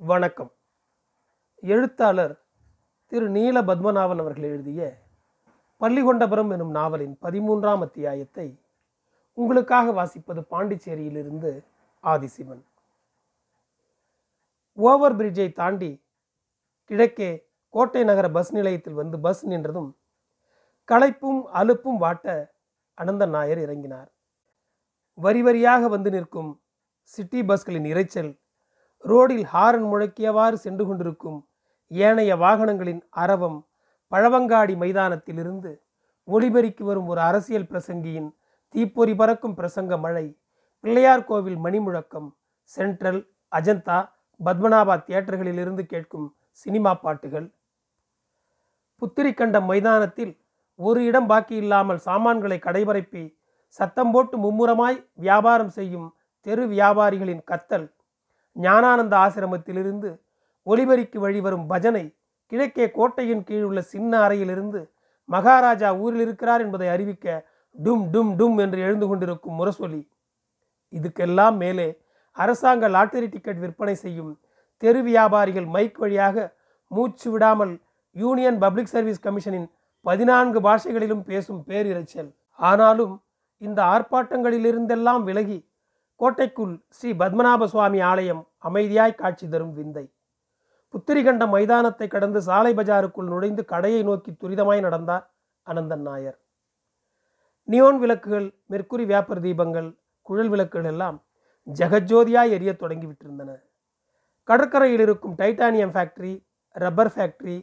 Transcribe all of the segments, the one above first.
வணக்கம். எழுத்தாளர் திரு நீல பத்மநாபன் அவர்கள் எழுதிய பள்ளிகொண்டபுரம் எனும் நாவலின் பதிமூன்றாம் அத்தியாயத்தை உங்களுக்காக வாசிப்பது பாண்டிச்சேரியிலிருந்து ஆதிசிவன். ஓவர் பிரிட்ஜை தாண்டி கிழக்கே கோட்டை நகர பஸ் நிலையத்தில் வந்து பஸ் நின்றதும் களைப்பும் அலுப்பும் வாட்ட அனந்தன் நாயர் இறங்கினார். வரி வரியாக வந்து நிற்கும் சிட்டி பஸ்களின் இரைச்சல் ரோடில் ஹாரன் முழக்கியவாறு சென்று கொண்டிருக்கும் ஏனைய வாகனங்களின் அரவம் பழவங்காடி மைதானத்திலிருந்து ஒளிபெருக்கி வரும் ஒரு அரசியல் பிரசங்கியின் தீப்பொறி பறக்கும் பிரசங்க மழை பிள்ளையார் கோவில் மணிமுழக்கம் சென்ட்ரல் அஜந்தா பத்மநாபா தியேட்டர்களிலிருந்து கேட்கும் சினிமா பாட்டுகள். புத்திரிக்கண்டம் மைதானத்தில் ஒரு இடம் பாக்கி இல்லாமல் சாமான்களை கடைபரப்பி சத்தம் போட்டு மும்முரமாய் வியாபாரம் செய்யும் தெரு வியாபாரிகளின் கத்தல் ஞானானந்த ஆசிரமத்திலிருந்து ஒளிபரிக்கு வழிவரும் பஜனை கிழக்கே கோட்டையின் கீழ் உள்ள சின்ன அறையிலிருந்து மகாராஜா ஊரில் இருக்கிறார் என்பதை அறிவிக்க டும் டும் டும் என்று எழுந்து கொண்டிருக்கும் முரசொலி. இதுக்கெல்லாம் மேலே அரசாங்க லாட்டரி டிக்கெட் விற்பனை செய்யும் தெரு வியாபாரிகள் மைக் வழியாக மூச்சு விடாமல் யூனியன் பப்ளிக் சர்வீஸ் கமிஷனின் பதினான்கு பாஷைகளிலும் பேசும் பேரிரைச்சல். ஆனாலும் இந்த ஆர்ப்பாட்டங்களிலிருந்தெல்லாம் விலகி கோட்டைக்குள் ஸ்ரீ பத்மநாப சுவாமி ஆலயம் அமைதியாய் காட்சி தரும் விந்தை. புத்திரிகண்ட மைதானத்தை கடந்து சாலை பஜாருக்குள் நுழைந்து கடையை நோக்கி துரிதமாய் நடந்தார் அனந்தன் நாயர். நியோன் விளக்குகள் மெர்க்குரி வியாபர் தீபங்கள் குழல் விளக்குகள் எல்லாம் ஜெகஜோதியாய் எரிய தொடங்கிவிட்டிருந்தன கடற்கரையில் இருக்கும் titanium factory rubber factory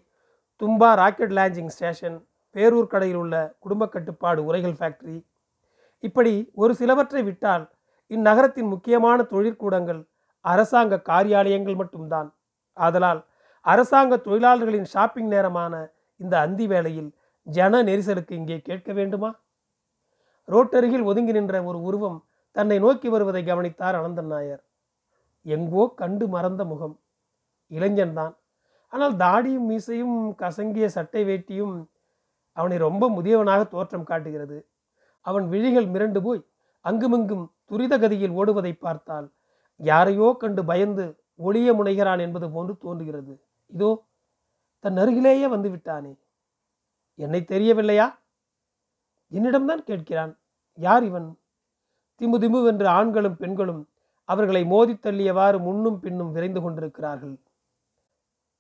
Thumba rocket launching station Peroor கடையில் உள்ள குடும்ப கட்டுப்பாடு உரைகள் ஃபேக்டரி இப்படி ஒரு சிலவற்றை விட்டால் இந்நகரத்தின் முக்கியமான தொழிற்கூடங்கள் அரசாங்க காரியாலயங்கள் மட்டும்தான். ஆதலால் அரசாங்க தொழிலாளர்களின் ஷாப்பிங் நேரமான இந்த அந்தி வேளையில் ஜன நெரிசலுக்கு இங்கே கேட்க வேண்டுமா? ரோட்டருகில் ஒதுங்கி நின்ற ஒரு உருவம் தன்னை நோக்கி வருவதை கவனித்தார் அனந்தன் நாயர். எங்கோ கண்டு மறந்த முகம். இளைஞன்தான் ஆனால் தாடியும் மீசையும் கசங்கிய சட்டை வேட்டியும் அவனை ரொம்ப முதியவனாக தோற்றம் காட்டுகிறது. அவன் விழிகள் மிரண்டு போய் அங்குமிங்கும் துரித கதியில் ஓடுவதை பார்த்தால் யாரையோ கண்டு பயந்து ஒளிய முனைகிறான் என்பது போன்று தோன்றுகிறது. இதோ தன் அருகிலேயே வந்து விட்டானே என்னை தெரியவில்லையா? என்னிடம்தான் கேட்கிறான். யார் இவன்? திமு திமு என்று ஆண்களும் பெண்களும் அவர்களை மோதி தள்ளியவாறு முன்னும் பின்னும் விரைந்து கொண்டிருக்கிறார்கள்.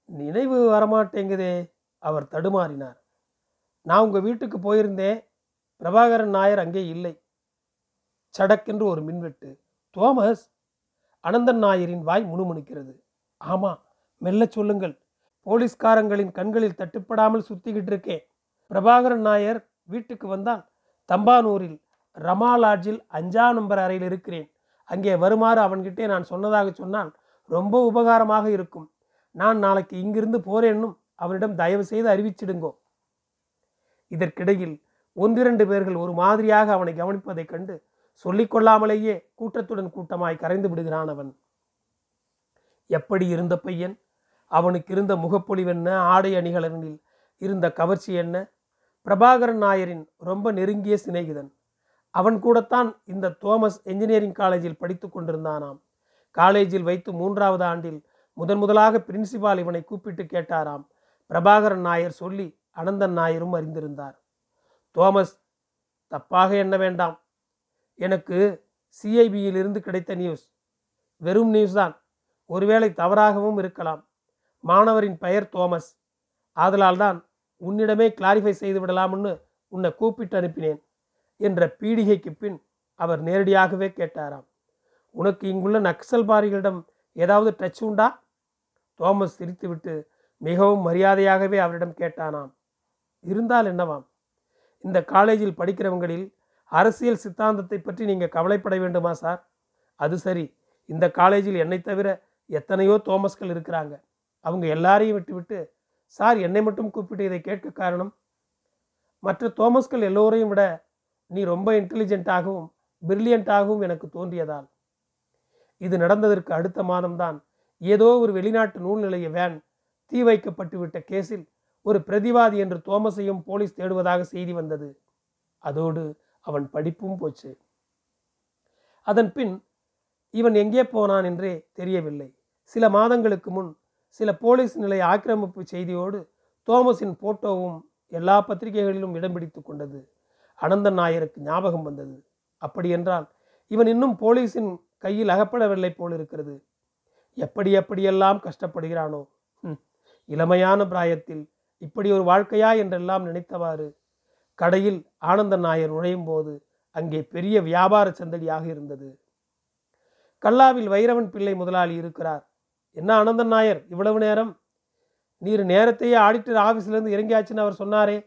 நினைவு வரமாட்டேங்குதே அவர் தடுமாறினார். நான் உங்கள் வீட்டுக்கு போயிருந்தேன். பிரபாகரன் நாயர் அங்கே இல்லை. சடக்கென்று ஒரு மின்வெட்டு. தோமஸ் அனந்தன் நாயரின் வாய் முணுமுணுக்கிறது. ஆமா மெல்ல சொல்லுங்கள். போலீஸ்காரங்களின் கண்களில் தட்டுப்படாமல் சுத்திக்கிட்டு இருக்கேன். பிரபாகரன் நாயர் வீட்டுக்கு வந்தால் தம்பானூரில் ரமா லாட்ஜில் அஞ்சா நம்பர் அறையில் இருக்கிறேன். அங்கே வருமாறு அவன்கிட்டே நான் சொன்னதாக சொன்னால் ரொம்ப உபகாரமாக இருக்கும். நான் நாளைக்கு இங்கிருந்து போறேன்னும் அவனிடம் தயவு செய்து அறிவிச்சிடுங்கோ. இதற்கிடையில் ஒன்றிரண்டு பேர்கள் ஒரு மாதிரியாக அவனை கவனிப்பதைக் கண்டு சொல்லிக்கொள்ளாமலேயே கூட்டத்துடன் கூட்டமாய் கரைந்து விடுகிறான் அவன். எப்படி இருந்த பையன்? அவனுக்கு இருந்த முகப்பொழிவென்ன ஆடை அணிகலனில் இருந்த கவர்ச்சி என்ன? பிரபாகரன் நாயரின் ரொம்ப நெருங்கிய சிநேகிதன். அவன் கூடத்தான் இந்த தோமஸ் என்ஜினியரிங் காலேஜில் படித்து கொண்டிருந்தானாம். காலேஜில் வைத்து மூன்றாவது ஆண்டில் முதன் முதலாக பிரின்சிபால் இவனை கூப்பிட்டு கேட்டாராம். பிரபாகரன் நாயர் சொல்லி அனந்தன் நாயரும் அறிந்திருந்தார். தோமஸ் தப்பாக எண்ண வேண்டாம். எனக்கு சிஐபியில் இருந்து கிடைத்த நியூஸ் வெறும் நியூஸ் தான். ஒருவேளை தவறாகவும் இருக்கலாம். மாணவரின் பெயர் தோமஸ். ஆதலால் தான் உன்னிடமே கிளாரிஃபை செய்து விடலாம்னு உன்னை கூப்பிட்டு அனுப்பினேன் என்ற பீடிகைக்கு பின் அவர் நேரடியாகவே கேட்டாராம். உனக்கு இங்குள்ள நக்சல்பாரிகளிடம் ஏதாவது டச் உண்டா? தோமஸ் சிரித்துவிட்டு மிகவும் மரியாதையாகவே அவரிடம் கேட்டானாம். இருந்தால் என்னவாம்? இந்த காலேஜில் படிக்கிறவங்களில் அரசியல் சித்தாந்தத்தை பற்றி நீங்கள் கவலைப்பட வேண்டுமா சார்? அது சரி. இந்த காலேஜில் என்னை தவிர எத்தனையோ தோமஸ்கள் இருக்கிறாங்க. அவங்க எல்லாரையும் விட்டுவிட்டு சார் என்னை மட்டும் கூப்பிட்டு இதை கேட்க காரணம்? மற்ற தோமஸ்கள் எல்லோரையும் விட நீ ரொம்ப இன்டெலிஜென்ட்டாகவும் பிரில்லியண்ட்டாகவும் எனக்கு தோன்றியதால். இது நடந்ததற்கு அடுத்த மாதம்தான் ஏதோ ஒரு வெளிநாட்டு நூல் நிலைய வேன் தீ வைக்கப்பட்டுவிட்ட கேஸில் ஒரு பிரதிவாதி என்று தோமஸையும் போலீஸ் தேடுவதாக செய்தி வந்தது. அதோடு அவன் படிப்பும் போச்சு. அதன் பின் இவன் எங்கே போனான் என்றே தெரியவில்லை. சில மாதங்களுக்கு முன் சில போலீஸ் நிலைய ஆக்கிரமிப்பு செய்தியோடு தோமஸின் போட்டோவும் எல்லா பத்திரிகைகளிலும் இடம் பிடித்து கொண்டது. அனந்தன் நாயருக்கு ஞாபகம் வந்தது. அப்படியென்றால் இவன் இன்னும் போலீஸின் கையில் அகப்படவில்லை போல் இருக்கிறது. எப்படி எப்படியெல்லாம் கஷ்டப்படுகிறானோ. இளமையான பிராயத்தில் இப்படி ஒரு வாழ்க்கையா என்றெல்லாம் நினைத்தவாறு கடையில் ஆனந்தன் நாயர் நுழையும் போது அங்கே பெரிய வியாபார சந்தடியாக இருந்தது. கல்லாவில் வைரவன் பிள்ளை முதலாளி இருக்கிறார். என்ன ஆனந்தன் நாயர் இவ்வளவு நேரம்? நீர் நேரத்தையே ஆடிட்டர் ஆஃபீஸ்லேருந்து இறங்கியாச்சுன்னு அவர் சொன்னாரே.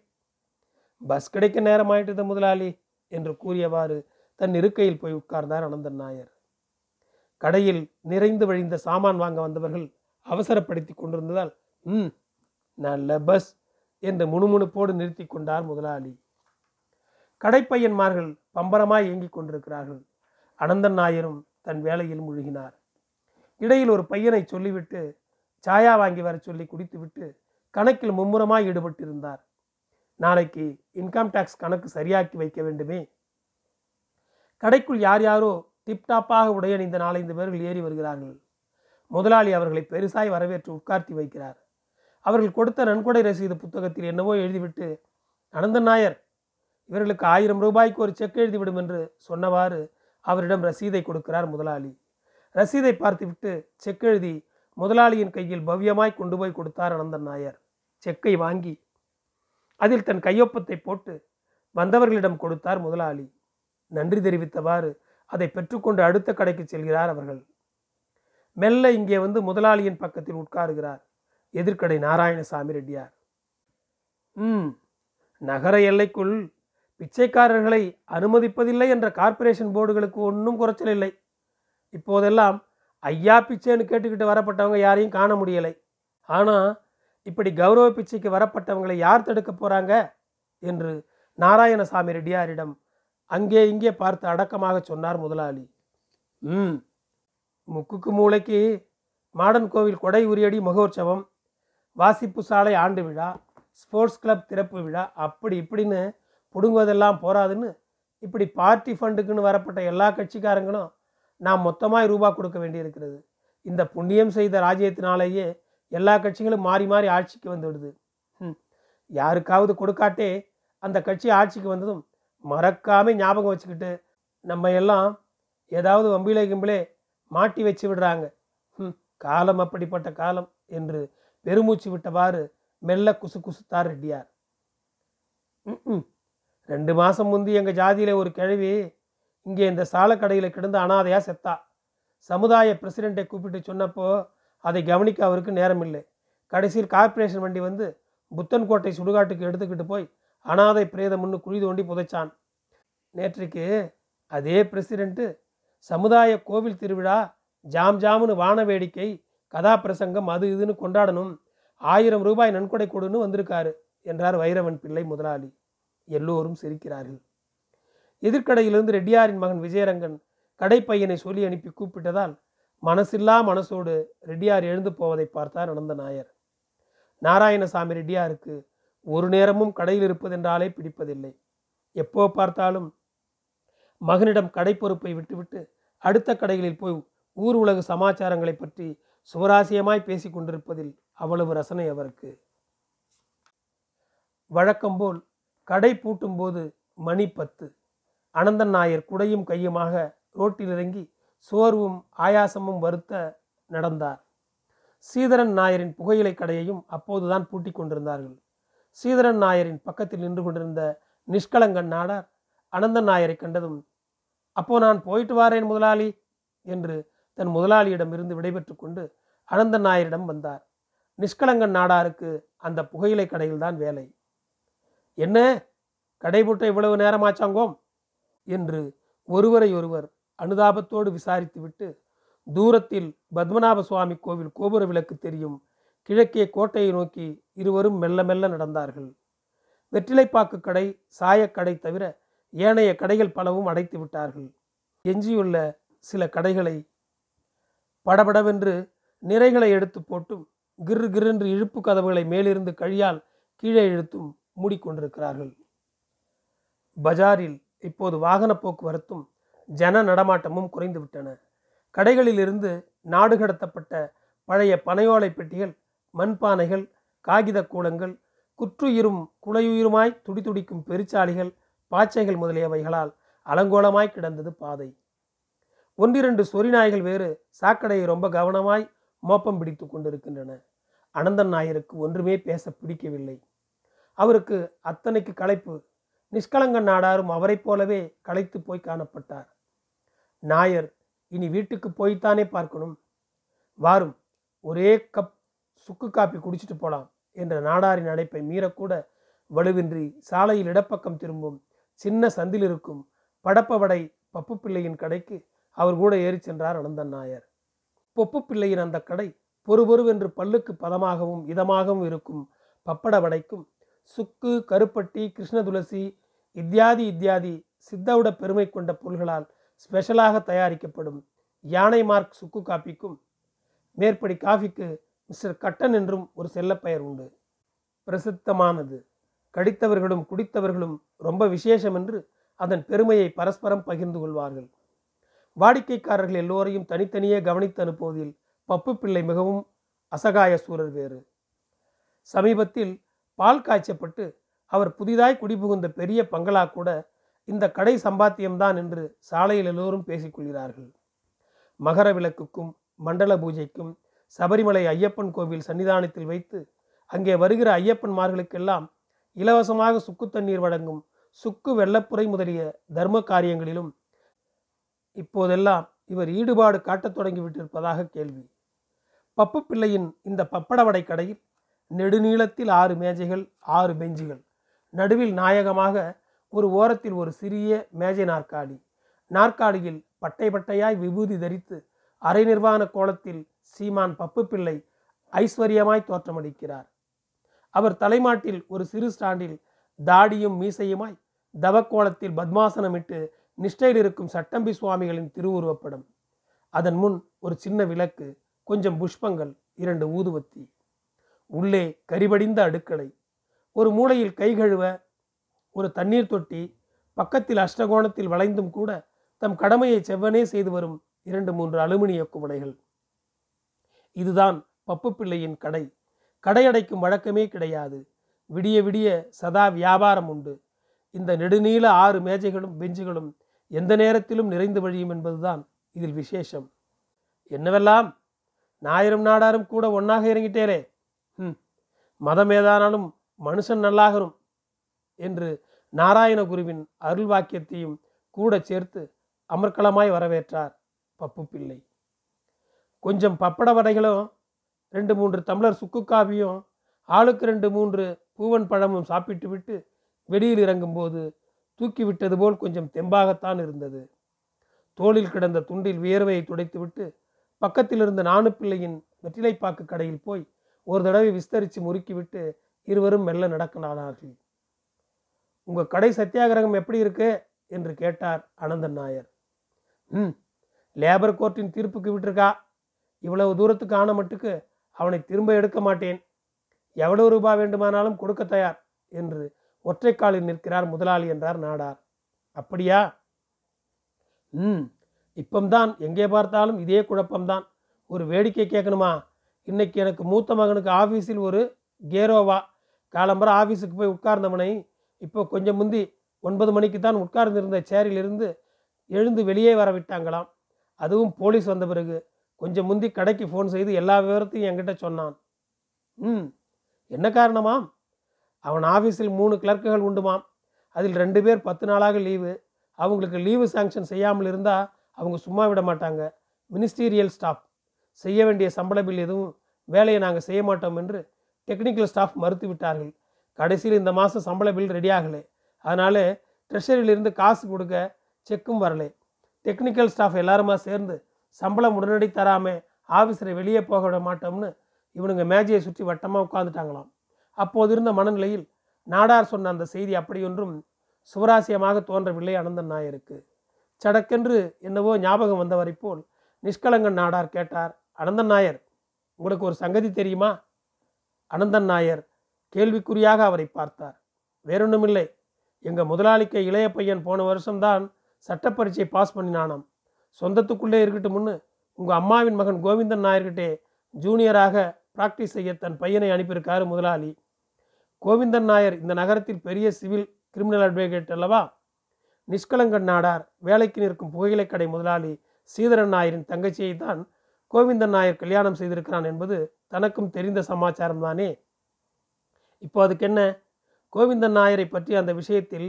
பஸ் கிடைக்க நேரம் ஆயிட்டது முதலாளி என்று கூறியவாறு தன் இருக்கையில் போய் உட்கார்ந்தார் அனந்தன் நாயர். கடையில் நிறைந்து வழிந்த சாமான் வாங்க வந்தவர்கள் அவசரப்படுத்தி கொண்டிருந்ததால் ம் நல்ல பஸ். என்று முணுமுணுப்போடு நிறுத்தி கொண்டார் முதலாளி. கடைப்பையன்மார்கள் பம்பரமாய் இயங்கிக் கொண்டிருக்கிறார்கள். அனந்தன் நாயரும் தன் வேலையில் முழுகினார். இடையில் ஒரு பையனை சொல்லிவிட்டு சாயா வாங்கி வர சொல்லி குடித்துவிட்டு கணக்கில் மும்முரமாய் ஈடுபட்டிருந்தார். நாளைக்கு இன்கம் டேக்ஸ் கணக்கு சரியாக்கி வைக்க வேண்டுமே? கடைக்குள் யார் யாரோ டிப்டாப்பாக உடையணிந்த நாலைந்து பேர்கள் ஏறி வருகிறார்கள். முதலாளி அவர்களை பெருசாய் வரவேற்று உட்கார்த்தி வைக்கிறார். அவர்கள் கொடுத்த நன்கொடை ரசீது புத்தகத்தில் என்னவோ எழுதிவிட்டு அனந்தன் நாயர் இவர்களுக்கு ஆயிரம் ரூபாய்க்கு ஒரு செக் எழுதிவிடும் என்று சொன்னவாறு அவரிடம் ரசீதை கொடுக்கிறார் முதலாளி. ரசீதை பார்த்துவிட்டு செக் எழுதி முதலாளியின் கையில் பவ்யமாய் கொண்டு போய் கொடுத்தார் அனந்தன் நாயர். செக்கை வாங்கி அதில் தன் கையொப்பத்தை போட்டு வந்தவர்களிடம் கொடுத்தார் முதலாளி. நன்றி தெரிவித்தவாறு அதை பெற்றுக்கொண்டு அடுத்த கடைக்கு செல்கிறார் அவர்கள். மெல்ல இங்கே வந்து முதலாளியின் பக்கத்தில் உட்காருகிறார். எதிர்க்கடை நாராயணசாமி ரெட்டியார். ம் நகர எல்லைக்குள் பிச்சைக்காரர்களை அனுமதிப்பதில்லை என்ற கார்ப்பரேஷன் போர்டுகளுக்கு ஒன்றும் குறைச்சல் இல்லை. இப்போதெல்லாம் ஐயா பிச்சைன்னு கேட்டுக்கிட்டு வரப்பட்டவங்க யாரையும் காண முடியலை. ஆனால் இப்படி கௌரவ பிச்சைக்கு வரப்பட்டவங்களை யார் தடுக்க போகிறாங்க என்று நாராயணசாமி ரெட்டியாரிடம் அங்கே இங்கே பார்த்து அடக்கமாக சொன்னார் முதலாளி. ம் முக்குக்கு மூளைக்கு மாடன் கோவில் கொடை உரியடி மகோற்சவம் வாசிப்பு சாலை ஆண்டு விழா ஸ்போர்ட்ஸ் கிளப் திறப்பு விழா அப்படி இப்படின்னு பிடுங்குவதெல்லாம் போராதுன்னு இப்படி பார்ட்டி ஃபண்டுக்குன்னு வரப்பட்ட எல்லா கட்சிக்காரங்களும் நாம் மொத்தமாக ரூபா கொடுக்க வேண்டியிருக்கிறது. இந்த புண்ணியம் செய்த ராஜ்யத்தினாலேயே எல்லா கட்சிகளும் மாறி மாறி ஆட்சிக்கு வந்து விடுது. ம், யாருக்காவது கொடுக்காட்டே அந்த கட்சி ஆட்சிக்கு வந்ததும் மறக்காமல் ஞாபகம் வச்சுக்கிட்டு நம்ம எல்லாம் ஏதாவது வம்பிலே கிம்பிலே மாட்டி வச்சு விடுறாங்க. ம், காலம் அப்படிப்பட்ட காலம் என்று பெருமூச்சு விட்டவாறு மெல்ல குசு குசுத்தார் ரெட்டியார். ம், ரெண்டு மாதம் முந்தி எங்கள் ஜாதியில் ஒரு கிழவி இங்கே இந்த சாலக்கடையில் கிடந்து அனாதையாக செத்தா. சமுதாய பிரசிடெண்ட்டை கூப்பிட்டு சொன்னப்போ அதை கவனிக்க அவருக்கு நேரம் இல்லை கடைசியில் கார்ப்பரேஷன் வண்டி வந்து புத்தன்கோட்டை சுடுகாட்டுக்கு எடுத்துக்கிட்டு போய் அனாதை பிரேதம்னு குழி தோண்டி புதைச்சான். நேற்றைக்கு அதே பிரசிடெண்ட்டு சமுதாய கோவில் திருவிழா ஜாம் ஜாமுன்னு வான வேடிக்கை கதாபிரசங்கம் அது இதுன்னு கொண்டாடணும். ஆயிரம் ரூபாய் நன்கொடை கொடுன்னு வந்திருக்காரு என்றார் வைரவன் பிள்ளை முதலாளி. எல்லோரும் சிரிக்கிறார்கள். எதிர்க்கடையிலிருந்து ரெட்டியாரின் மகன் விஜயரங்கன் கடைப்பையனை சொல்லி அனுப்பி கூப்பிட்டதால் மனசில்லா மனசோடு ரெட்டியார் எழுந்து போவதை பார்த்தார் அனந்த நாயர். நாராயணசாமி ரெட்டியாருக்கு ஒரு நேரமும் கடையில் இருப்பதென்றாலே பிடிப்பதில்லை. எப்போ பார்த்தாலும் மகனிடம் கடை பொறுப்பை விட்டுவிட்டு அடுத்த கடைகளில் போய் ஊர் உலக சமாச்சாரங்களை பற்றி சுவராசியமாய் பேசிக் கொண்டிருப்பதில் அவ்வளவு ரசனை அவருக்கு. வழக்கம்போல் கடை பூட்டும்போது மணி பத்து. அனந்தன் நாயர் குடையும் கையுமாக ரோட்டில் இறங்கி சோர்வும் ஆயாசமும் வருத்த நடந்தார். சீதரன் நாயரின் புகையிலை கடையையும் அப்போதுதான் பூட்டி கொண்டிருந்தார்கள். சீதரன் நாயரின் பக்கத்தில் நின்று கொண்டிருந்த நிஷ்கலங்கன் நாடார் அனந்தன் நாயரை கண்டதும் அப்போ நான் போயிட்டு வாரேன் முதலாளி என்று தன் முதலாளியிடம் இருந்து விடைபெற்று கொண்டு அனந்த நாயரிடம் வந்தார். நிஷ்கலங்கன் நாடாருக்கு அந்த புகையிலை கடையில்தான் வேலை. என்ன? கடைபூட்ட இவ்வளவு நேரமாச்சாங்கோம்? என்று ஒருவரை ஒருவர் அனுதாபத்தோடு விசாரித்துவிட்டு தூரத்தில் பத்மநாப சுவாமி கோவில் கோபுர விளக்கு தெரியும். கிழக்கே கோட்டையை நோக்கி இருவரும் மெல்ல மெல்ல நடந்தார்கள். வெற்றிலைப்பாக்கு கடை சாயக்கடை தவிர ஏனைய கடைகள் பலவும் அடைத்து விட்டார்கள். எஞ்சியுள்ள சில கடைகளை படபடவென்று நிறைகளை எடுத்து போட்டும் கிரு கிருன்று இழுப்பு கதவுகளை மேலிருந்து கழியால் கீழே இழுத்தும் மூடிக்கொண்டிருக்கிறார்கள். பஜாரில் இப்போது வாகன போக்குவரத்தும் ஜன நடமாட்டமும் குறைந்து விட்டன. கடைகளிலிருந்து நாடு கடத்தப்பட்ட பழைய பனையோலை பெட்டிகள் மண்பானைகள் காகித கூடங்கள் குற்றுயிரும் குலையுயிருமாய் துடிதுடிக்கும் பெருச்சாளிகள் பாச்சைகள் முதலியவைகளால் அலங்கோலமாய் கிடந்தது பாதை. ஒன்றிரண்டு சொறி நாய்கள் வேறு சாக்கடையை ரொம்ப கவனமாய் மோப்பம் பிடித்து கொண்டிருக்கின்றன. அனந்தன் நாயருக்கு ஒன்றுமே பேச பிடிக்கவில்லை. அவருக்கு அத்தனைக்கு களைப்பு நிஷ்கலங்கன் நாடாரும் அவரைப் போலவே களைத்து போய் காணப்பட்டார். நாயர் இனி வீட்டுக்கு போய்த்தானே பார்க்கணும். வாரும் ஒரே கப் சுக்கு காப்பி குடிச்சிட்டு போலாம் என்ற நாடாரின் அழைப்பை மீறக்கூட வலுவின்றி சாலையில் இடப்பக்கம் திரும்பும் சின்ன சந்தில் இருக்கும் படப்பவடை பப்பு பிள்ளையின் கடைக்கு அவர் கூட ஏறி சென்றார் அனந்தன் நாயர். பொப்பு பிள்ளையின் அந்த கடை பொறுபொருவென்று பல்லுக்கு பதமாகவும் இதமாகவும் இருக்கும். பப்பட வடைக்கும் சுக்கு கருப்பட்டி கிருஷ்ண துளசி இத்தியாதி இத்தியாதி சித்தவுட பெருமை கொண்ட பொருள்களால் ஸ்பெஷலாக தயாரிக்கப்படும். யானை மார்க் சுக்கு காப்பிக்கும் மேற்படி காஃபிக்கு மிஸ்டர் கட்டன் என்றும் ஒரு செல்லப்பெயர் உண்டு. பிரசித்தமானது. கடித்தவர்களும் குடித்தவர்களும் ரொம்ப விசேஷம் என்று அதன் பெருமையை பரஸ்பரம் பகிர்ந்து கொள்வார்கள். வாடிக்கைக்காரர்கள் எல்லோரையும் தனித்தனியே கவனித்து அனுப்புவதில் பப்பு பிள்ளை மிகவும் அசகாய சூரர் வேறு. சமீபத்தில் பால் காய்ச்சப்பட்டு அவர் புதிதாய் குடிபுகுந்த பெரிய பங்களா கூட இந்த கடை சம்பாத்தியம்தான் என்று சாலையில் எல்லோரும் பேசிக்கொள்கிறார்கள் மகர விளக்குக்கும் மண்டல பூஜைக்கும் சபரிமலை ஐயப்பன் கோவில் சன்னிதானத்தில் வைத்து அங்கே வருகிற ஐயப்பன்மார்களுக்கெல்லாம் இலவசமாக சுக்கு தண்ணீர் வழங்கும் சுக்கு வெள்ளப்புரை முதலிய தர்ம காரியங்களிலும் இப்போதெல்லாம் இவர் ஈடுபாடு காட்டத் தொடங்கிவிட்டிருப்பதாக கேள்வி. பப்பு பிள்ளையின் இந்த பப்படவடை கடையில் நெடுநீளத்தில் ஆறு மேஜைகள் ஆறு பெஞ்சுகள். நடுவில் நாயகமாக ஒரு ஓரத்தில் ஒரு சிறிய மேஜை நாற்காலி. நாற்காலியில் பட்டை பட்டையாய் விபூதி தரித்து அரை நிர்வாண கோலத்தில் சீமான் பப்பு பிள்ளை ஐஸ்வர்யமாய் தோற்றமளிக்கிறார். அவர் தலைமாட்டில் ஒரு சிறு ஸ்டாண்டில் தாடியும் மீசையுமாய் தவக்கோலத்தில் பத்மாசனமிட்டு நிஷ்டையில் இருக்கும் சட்டம்பி சுவாமிகளின் திருவுருவப்படம். அதன் முன் ஒரு சின்ன விளக்கு கொஞ்சம் புஷ்பங்கள் இரண்டு ஊதுவத்தி உள்ளே கரிபடிந்த அடுக்களை. ஒரு மூலையில் கை கழுவ ஒரு தண்ணீர் தொட்டி பக்கத்தில் அஷ்டகோணத்தில் வளைந்தும் கூட தம் கடமையை செவ்வனே செய்து வரும் இரண்டு மூன்று அலுமினிய குவளைகள். இதுதான் பப்பு பிள்ளையின் கடை. கடையடைக்கும் வழக்கமே கிடையாது. விடிய விடிய சதா வியாபாரம் உண்டு. இந்த நெடுநீள ஆறு மேஜைகளும் பெஞ்சுகளும் எந்த நேரத்திலும் நிறைந்து வழியும் என்பதுதான் இதில் விசேஷம். என்னவெல்லாம்? ஞாயிறும் நாடாரும் கூட ஒன்றாக இறங்கிட்டேரே ம் மதம் ஏதானாலும் மனுஷன் நல்லாகரும் என்று நாராயணகுருவின் அருள் வாக்கியத்தையும் கூட சேர்த்து அமர்க்களமாய் வரவேற்றார் பப்பு பிள்ளை. கொஞ்சம் பப்பட வடைகளும் ரெண்டு மூன்று டம்ளர் சுக்கு காவியும் ஆளுக்கு ரெண்டு மூன்று பூவன் பழமும் சாப்பிட்டு விட்டு வெளியில் இறங்கும்போது தூக்கிவிட்டது போல் கொஞ்சம் தெம்பாகத்தான் இருந்தது. தோளில் கிடந்த துண்டில் வியர்வையை துடைத்துவிட்டு பக்கத்தில் இருந்த நானு பிள்ளையின் வெற்றிலைப்பாக்கு கடையில் போய் ஒரு தடவை விஸ்தரித்து முறுக்கிவிட்டு இருவரும் மெல்ல நடக்கினார்கள் உங்கள் கடை சத்தியாகிரகம் எப்படி இருக்கு? என்று கேட்டார் அனந்தன் நாயர். ம் லேபர் கோர்ட்டின் தீர்ப்புக்கு விட்டுருக்கா. இவ்வளவு தூரத்துக்கு ஆன மட்டுக்கு அவனை திரும்ப எடுக்க மாட்டேன். எவ்வளவு ரூபாய் வேண்டுமானாலும் கொடுக்க தயார் என்று ஒற்றைக்காலில் நிற்கிறார் முதலாளி என்றார் நாடார். அப்படியா? ம் இப்பம்தான். எங்கே பார்த்தாலும் இதே குழப்பம்தான். ஒரு வேடிக்கை கேட்கணுமா? இன்னைக்கு எனக்கு மூத்த மகனுக்கு ஆஃபீஸில் ஒரு கேரோவா. காலம்பரம் ஆஃபீஸுக்கு போய் உட்கார்ந்தவனை இப்போ கொஞ்சம் முந்தி ஒன்பது மணிக்கு தான் உட்கார்ந்திருந்த சேரிலிருந்து எழுந்து வெளியே வர விட்டாங்களாம் அதுவும் போலீஸ் வந்த பிறகு கொஞ்சம் முந்தி கடைக்கு ஃபோன் செய்து எல்லா விவரத்தையும் என்கிட்ட சொன்னான். ம் என்ன காரணமாம்? அவன் ஆஃபீஸில் மூணு கிளர்க்குகள் உண்டுமாம். அதில் ரெண்டு பேர் பத்து நாளாக லீவு அவங்களுக்கு லீவு சாங்ஷன் செய்யாமல் இருந்தால் அவங்க சும்மா விட மாட்டாங்க. மினிஸ்டீரியல் ஸ்டாஃப் செய்ய வேண்டிய சம்பள பில் எதுவும் வேலையை நாங்கள் செய்ய மாட்டோம் என்று டெக்னிக்கல் ஸ்டாஃப் மறுத்து விட்டார்கள். கடைசியில் இந்த மாதம் சம்பள பில் ரெடி ஆகலை. அதனால் ட்ரெஷரியிலிருந்து காசு கொடுக்க செக்கும் வரலை. டெக்னிக்கல் ஸ்டாஃப் எல்லாருமா சேர்ந்து சம்பளம் உடனடி தராமல் ஆஃபீஸரை வெளியே போக விட மாட்டோம்னு இவனுங்க மேஜையை சுற்றி வட்டமாக உட்காந்துட்டாங்களாம் அப்போது இருந்த மனநிலையில் நாடார் சொன்ன அந்த செய்தி அப்படியொன்றும் சுவராசியமாக தோன்றவில்லை அனந்தன் நாயருக்கு. சடக்கென்று என்னவோ ஞாபகம் வந்தவரை போல் நிஷ்கலங்கன் நாடார் கேட்டார் அனந்தன் நாயர் உங்களுக்கு ஒரு சங்கதி தெரியுமா? அனந்தன் நாயர் கேள்விக்குறியாக அவரை பார்த்தார் வேறொன்றுமில்லை. எங்கள் முதலாளிக்கு இளைய பையன் போன வருஷம்தான் சட்ட பரீட்சை பாஸ் பண்ணினானாம். சொந்தத்துக்குள்ளே இருக்கட்டும்னு உங்கள் அம்மாவின் மகன் கோவிந்தன் நாயர்கிட்டே ஜூனியராக பிராக்டிஸ் செய்ய தன் பையனை அனுப்பியிருக்காரு முதலாளி. கோவிந்தன் நாயர் இந்த நகரத்தில் பெரிய சிவில் கிரிமினல் அட்வொகேட் அல்லவா? நிஷ்கலங்கன் நாடார் வேலைக்கு நிற்கும் புகையிலை கடை முதலாளி சீதரன் நாயரின் தங்கச்சியை தான் கோவிந்தன் நாயர் கல்யாணம் செய்திருக்கிறான் என்பது தனக்கும் தெரிந்த சமாச்சாரம் தானே? இப்போ அதுக்கு என்ன கோவிந்தன் நாயரை பற்றி அந்த விஷயத்தில்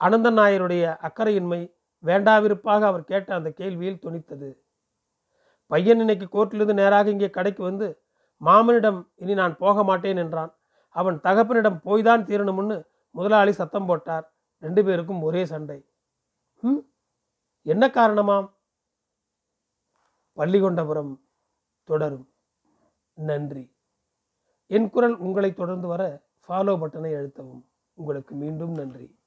அனந்தன் நாயருடைய அக்கறையின்மை வேண்டாவிருப்பாக அவர் கேட்ட அந்த கேள்வியில் துணித்தது பையன் இன்னைக்கு கோர்ட்டிலிருந்து நேராக இங்கே கடைக்கு வந்து மாமனிடம் இனி நான் போக மாட்டேன் என்றான். அவன் தகப்பனிடம் போய்தான் தீரணும்னு முதலாளி சத்தம் போட்டார். ரெண்டு பேருக்கும் ஒரே சண்டை. ம் என்ன காரணமாம்? பள்ளிகொண்டபுரம் தொடரும். நன்றி. என் குரல் உங்களை தொடர்ந்து வர ஃபாலோ பட்டனை அழுத்தவும். உங்களுக்கு மீண்டும் நன்றி.